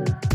Exactly.